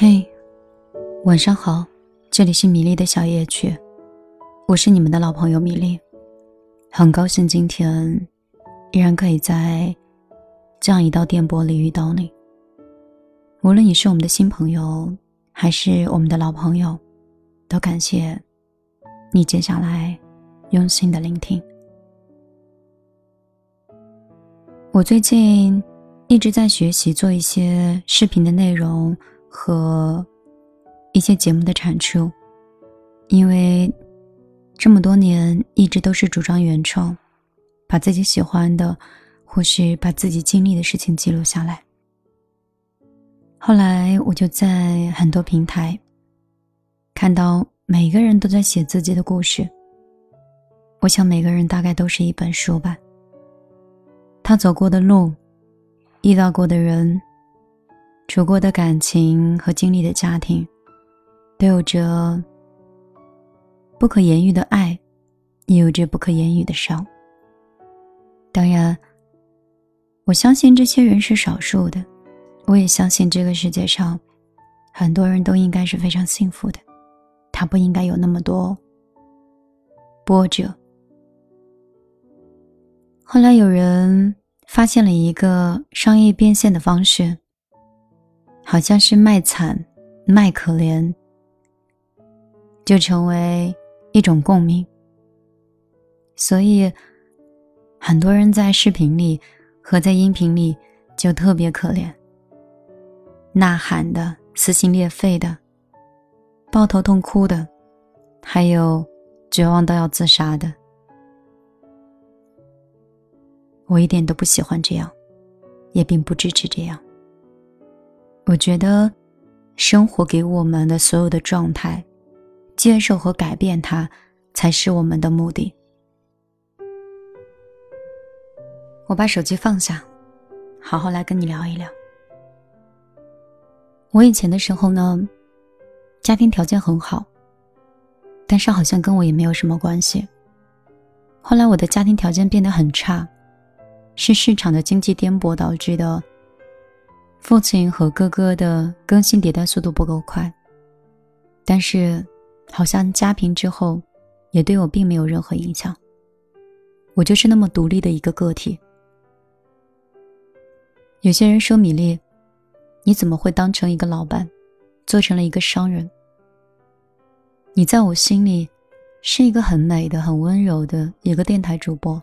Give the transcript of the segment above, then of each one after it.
嘿，晚上好，这里是米粒的小夜曲，我是你们的老朋友米粒，很高兴今天依然可以在这样一道电波里遇到你。无论你是我们的新朋友，还是我们的老朋友，都感谢你接下来用心的聆听。我最近一直在学习做一些视频的内容。和一些节目的产出，因为这么多年一直都是主张原创，把自己喜欢的或是把自己经历的事情记录下来。后来我就在很多平台看到每个人都在写自己的故事。我想每个人大概都是一本书吧，他走过的路，遇到过的人。处过的感情和经历的家庭，都有着不可言喻的爱，也有着不可言喻的伤。当然，我相信这些人是少数的，我也相信这个世界上很多人都应该是非常幸福的，他不应该有那么多波折。后来有人发现了一个商业变现的方式。好像是卖惨、卖可怜，就成为一种共鸣。所以，很多人在视频里和在音频里就特别可怜，呐喊的、撕心裂肺的、抱头痛哭的，还有绝望到要自杀的。我一点都不喜欢这样，也并不支持这样。我觉得，生活给我们的所有的状态，接受和改变它，才是我们的目的。我把手机放下，好好来跟你聊一聊。我以前的时候呢，家庭条件很好，但是好像跟我也没有什么关系。后来我的家庭条件变得很差，是市场的经济颠簸导致的。父亲和哥哥的更新迭代速度不够快，但是好像家贫之后，也对我并没有任何影响。我就是那么独立的一个个体。有些人说米粒，你怎么会当成一个老板，做成了一个商人？你在我心里是一个很美的、很温柔的一个电台主播。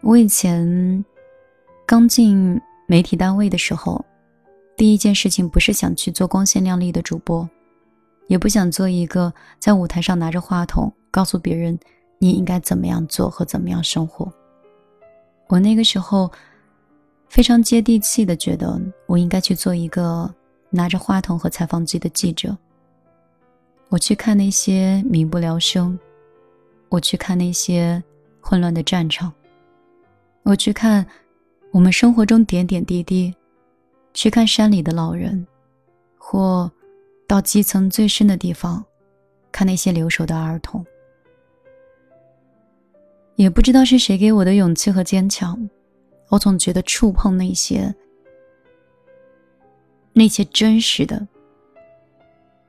我以前。刚进媒体单位的时候，第一件事情不是想去做光鲜亮丽的主播，也不想做一个在舞台上拿着话筒告诉别人你应该怎么样做和怎么样生活。我那个时候非常接地气的觉得，我应该去做一个拿着话筒和采访机的记者。我去看那些民不聊生，我去看那些混乱的战场，我去看。我们生活中点点滴滴，去看山里的老人，或到基层最深的地方，看那些留守的儿童。也不知道是谁给我的勇气和坚强，我总觉得触碰那些那些真实的、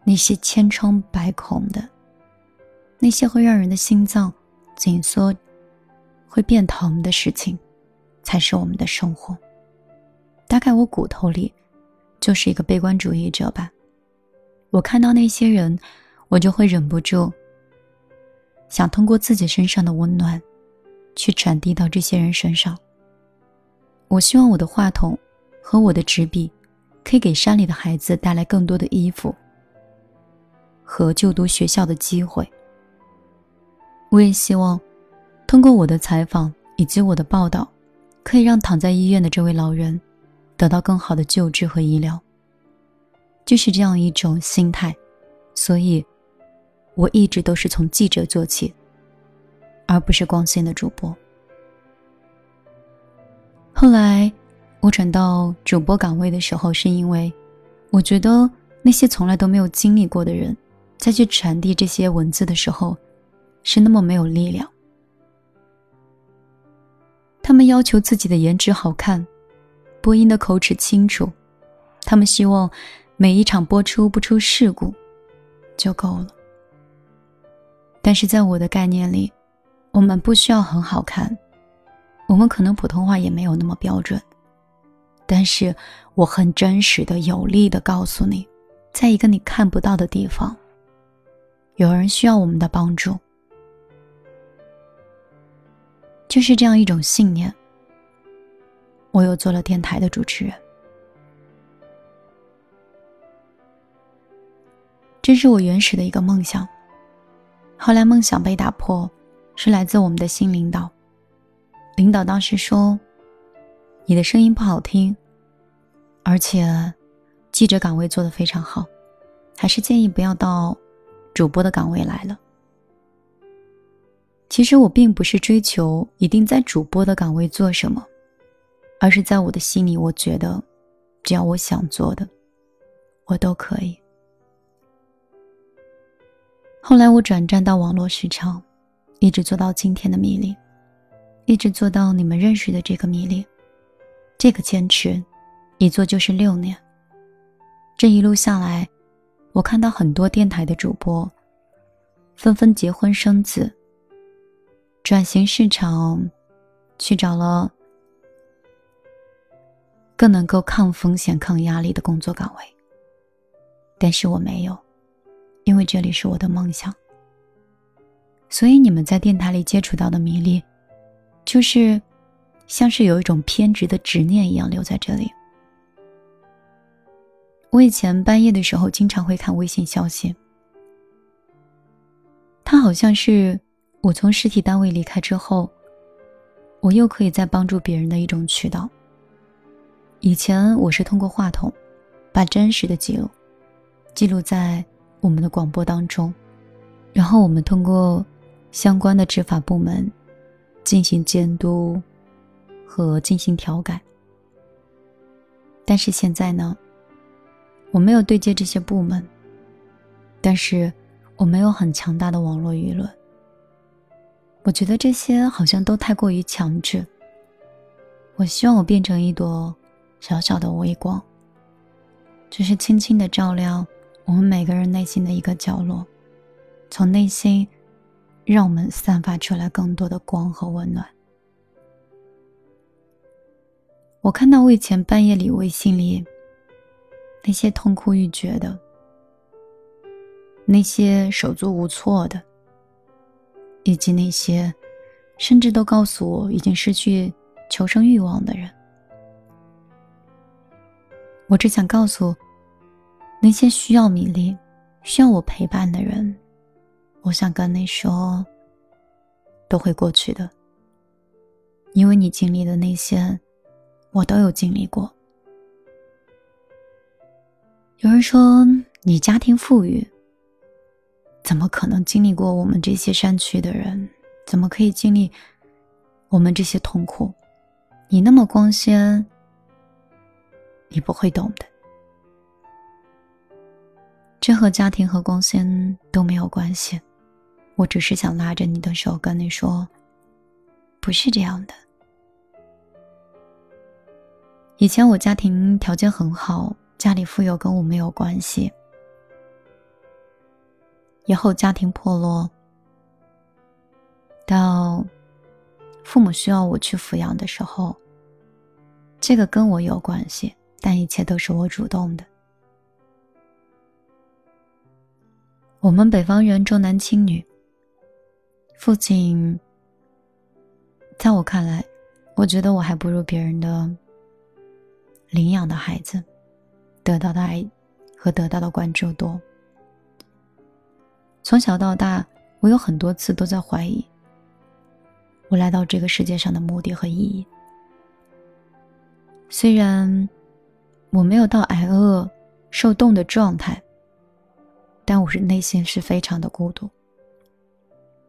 那些千疮百孔的、那些会让人的心脏紧缩、会变疼的事情。才是我们的生活。大概我骨头里就是一个悲观主义者吧。我看到那些人，我就会忍不住想通过自己身上的温暖，去传递到这些人身上。我希望我的话筒和我的纸笔，可以给山里的孩子带来更多的衣服和就读学校的机会。我也希望通过我的采访以及我的报道。可以让躺在医院的这位老人得到更好的救治和医疗，就是这样一种心态，所以，我一直都是从记者做起，而不是光鲜的主播。后来，我转到主播岗位的时候，是因为我觉得那些从来都没有经历过的人，再去传递这些文字的时候，是那么没有力量。他们要求自己的颜值好看，播音的口齿清楚，他们希望每一场播出不出事故就够了。但是在我的概念里，我们不需要很好看，我们可能普通话也没有那么标准，但是我很真实的、有力的告诉你，在一个你看不到的地方，有人需要我们的帮助。就是这样一种信念，我又做了电台的主持人。这是我原始的一个梦想。后来梦想被打破，是来自我们的新领导。领导当时说：“你的声音不好听，而且记者岗位做得非常好，还是建议不要到主播的岗位来了。”其实我并不是追求一定在主播的岗位做什么，而是在我的心里，我觉得只要我想做的，我都可以。后来我转战到网络市场，一直做到今天的米粒，一直做到你们认识的这个米粒。这个坚持，一做就是六年。这一路下来，我看到很多电台的主播纷纷结婚生子，转型市场，去找了更能够抗风险、抗压力的工作岗位。但是我没有。因为这里是我的梦想，所以你们在电台里接触到的迷离，就是像是有一种偏执的执念一样留在这里。我以前半夜的时候经常会看微信消息，他好像是我从实体单位离开之后，我又可以再帮助别人的一种渠道。以前我是通过话筒，把真实的记录记录在。我们的广播当中，然后我们通过相关的执法部门进行监督和进行调改。但是现在呢，我没有对接这些部门，但是我没有很强大的网络舆论。我觉得这些好像都太过于强制。我希望我变成一朵小小的微光，只是轻轻的照亮。我们每个人内心的一个角落，从内心，让我们散发出来更多的光和温暖。我看到我以前半夜里微信里那些痛哭欲绝的，那些手足无措的，以及那些甚至都告诉我已经失去求生欲望的人，我只想告诉。那些需要米粒、需要我陪伴的人，我想跟你说，都会过去的。因为你经历的那些，我都有经历过。有人说你家庭富裕，怎么可能经历过我们这些山区的人？怎么可以经历我们这些痛苦？你那么光鲜，你不会懂的。这和家庭和光鲜都没有关系，我只是想拉着你的手跟你说，不是这样的。以前我家庭条件很好，家里富有跟我没有关系。以后家庭破落，到父母需要我去抚养的时候，这个跟我有关系，但一切都是我主动的。我们北方人重男轻女。父亲，在我看来，我觉得我还不如别人的领养的孩子，得到的爱和得到的关注多。从小到大，我有很多次都在怀疑，我来到这个世界上的目的和意义。虽然我没有到挨饿、受冻的状态。但我是内心是非常的孤独。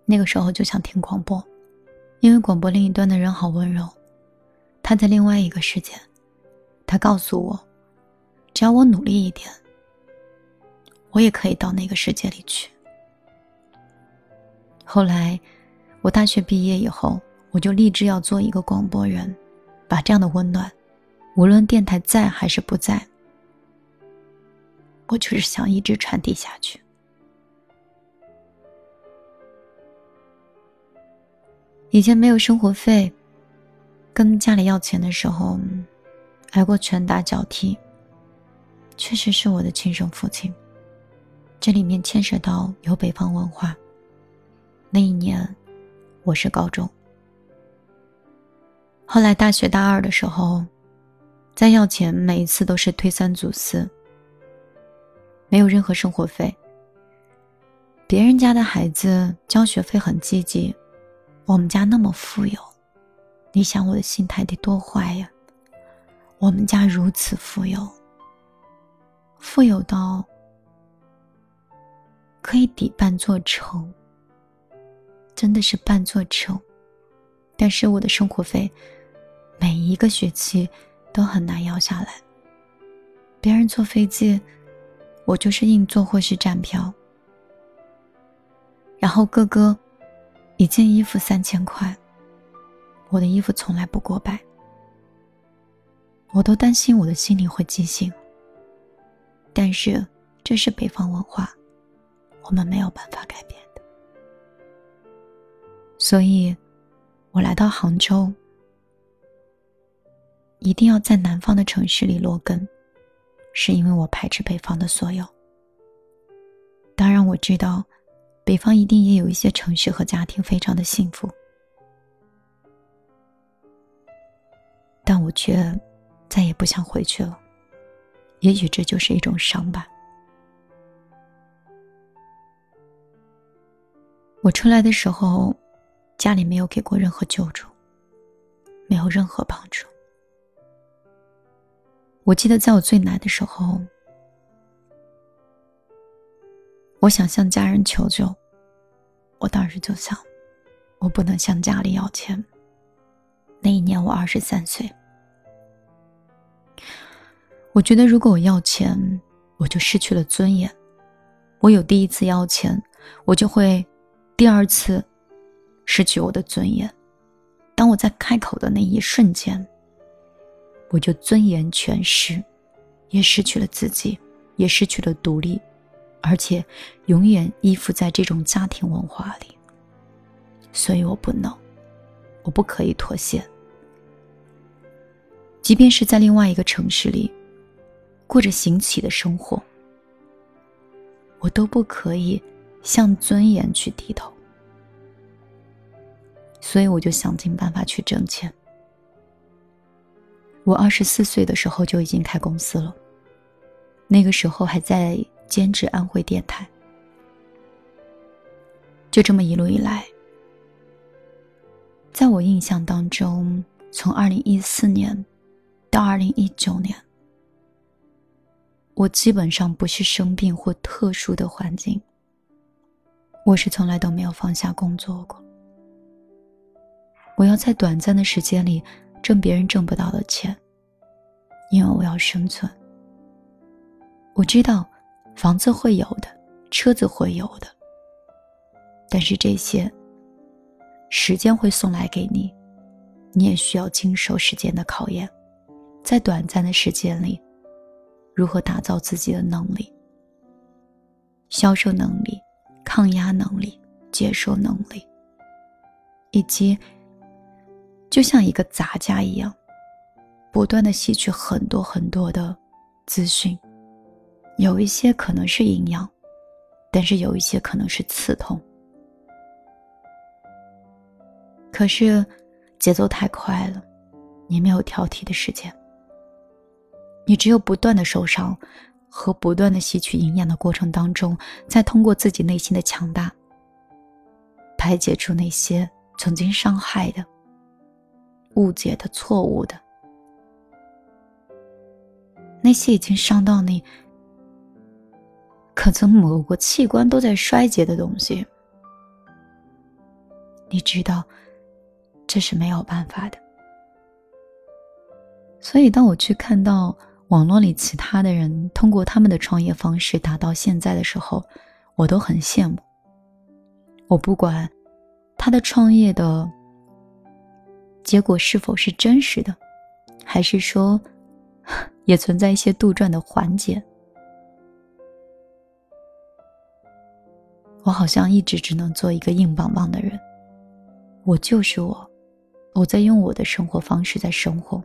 那个时候就想听广播，因为广播另一端的人好温柔，他在另外一个世界，他告诉我，只要我努力一点，我也可以到那个世界里去。后来，我大学毕业以后，我就立志要做一个广播人，把这样的温暖，无论电台在还是不在，我就是想一直传递下去。以前没有生活费，跟家里要钱的时候，挨过拳打脚踢。确实是我的亲生父亲。这里面牵涉到有北方文化。那一年，我是高中。后来大学大二的时候，再要钱，每一次都是推三阻四。没有任何生活费。别人家的孩子交学费很积极，我们家那么富有，你想我的心态得多坏呀？我们家如此富有，富有到可以抵半座城，真的是半座城。但是我的生活费，每一个学期都很难要下来。别人坐飞机。我就是硬座或是站票，然后哥哥一件衣服三千块，我的衣服从来不过百，我都担心我的心里会畸形。但是这是北方文化，我们没有办法改变，所以，我来到杭州，一定要在南方的城市里落根。是因为我排斥北方的所有。当然，我知道，北方一定也有一些城市和家庭非常的幸福，但我却再也不想回去了。也许这就是一种伤吧。我出来的时候，家里没有给过任何救助，没有任何帮助。我记得在我最难的时候，我想向家人求救。我当时就想，我不能向家里要钱。那一年我二十三岁，我觉得如果我要钱，我就失去了尊严。我有第一次要钱，我就会第二次失去我的尊严。当我在开口的那一瞬间。我就尊严全失，也失去了自己，也失去了独立，而且永远依附在这种家庭文化里。所以我不能，我不可以妥协。即便是在另外一个城市里，过着行乞的生活，我都不可以向尊严去低头。所以我就想尽办法去挣钱。我二十四岁的时候就已经开公司了，那个时候还在兼职安徽电台。就这么一路以来，在我印象当中，从二零一四年到二零一九年，我基本上不是生病或特殊的环境，我是从来都没有放下工作过。我要在短暂的时间里。挣别人挣不到的钱，因为我要生存。我知道，房子会有的，车子会有的，但是这些，时间会送来给你，你也需要经受时间的考验，在短暂的时间里，如何打造自己的能力、销售能力、抗压能力、接受能力，以及。就像一个杂家一样，不断的吸取很多很多的资讯，有一些可能是营养，但是有一些可能是刺痛。可是节奏太快了，你没有挑剔的时间，你只有不断的受伤和不断的吸取营养的过程当中，再通过自己内心的强大，排解出那些曾经伤害的。误解的、错误的，那些已经伤到你，可曾某个器官都在衰竭的东西，你知道，这是没有办法的。所以，当我去看到网络里其他的人通过他们的创业方式达到现在的时候，我都很羡慕。我不管他的创业的。结果是否是真实的，还是说，也存在一些杜撰的环节？我好像一直只能做一个硬邦邦的人。我就是我，我在用我的生活方式在生活。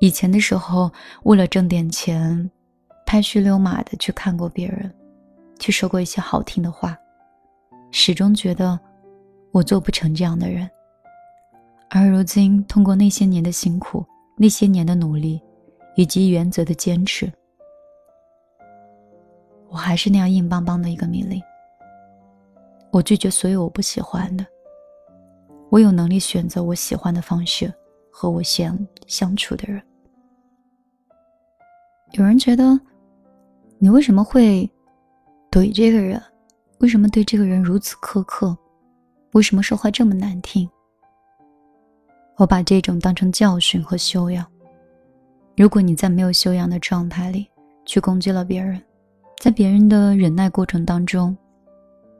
以前的时候，为了挣点钱，拍虚溜马的去看过别人，去说过一些好听的话，始终觉得我做不成这样的人。而如今，通过那些年的辛苦，那些年的努力，以及原则的坚持，我还是那样硬邦邦的一个米粒。我拒绝所有我不喜欢的，我有能力选择我喜欢的方式和我想相处的人。有人觉得，你为什么会怼这个人？为什么对这个人如此苛刻？为什么说话这么难听？我把这种当成教训和修养。如果你在没有修养的状态里去攻击了别人，在别人的忍耐过程当中，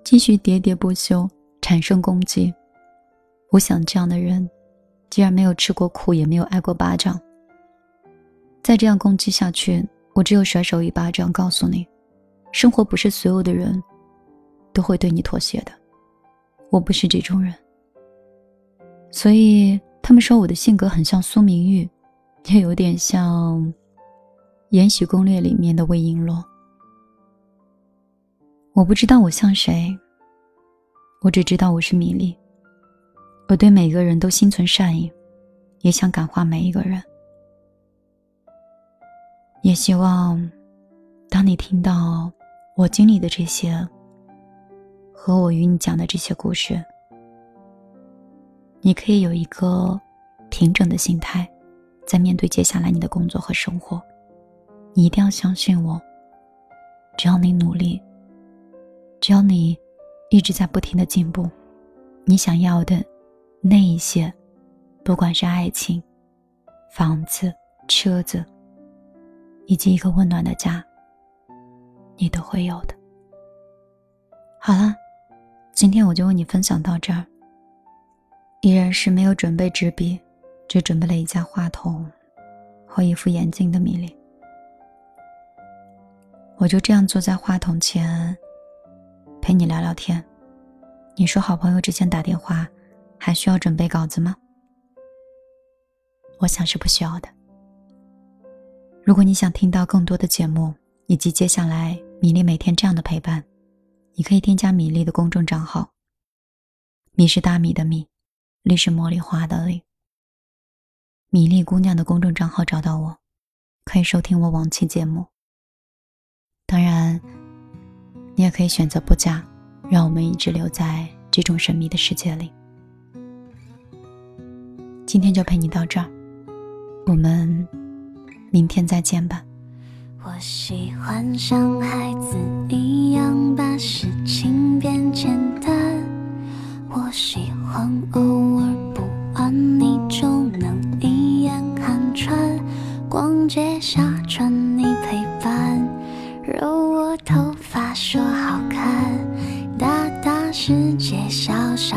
继续喋喋不休，产生攻击，我想这样的人，既然没有吃过苦，也没有挨过巴掌。再这样攻击下去，我只有甩手一巴掌，告诉你，生活不是所有的人都会对你妥协的。我不是这种人，所以他们说我的性格很像苏明玉，也有点像《延禧攻略》里面的魏璎珞。我不知道我像谁，我只知道我是米粒。我对每个人都心存善意，也想感化每一个人。也希望，当你听到我经历的这些，和我与你讲的这些故事，你可以有一个平整的心态，在面对接下来你的工作和生活。你一定要相信我，只要你努力，只要你一直在不停的进步，你想要的那一些，不管是爱情、房子、车子。以及一个温暖的家，你都会有的。好了，今天我就为你分享到这儿。依然是没有准备纸笔，只准备了一架话筒和一副眼镜的米粒。我就这样坐在话筒前，陪你聊聊天。你说好朋友之间打电话，还需要准备稿子吗？我想是不需要的。如果你想听到更多的节目，以及接下来米粒每天这样的陪伴，你可以添加米粒的公众账号。米是大米的米，粒是茉莉花的粒。米粒姑娘的公众账号找到我，可以收听我往期节目。当然，你也可以选择不加，让我们一直留在这种神秘的世界里。今天就陪你到这儿，我们。明天再见吧。我喜欢像孩子一样把事情变简单。我喜欢偶尔不安，你就能一眼看穿。逛街下穿你陪伴，揉我头发说好看。大大世界小小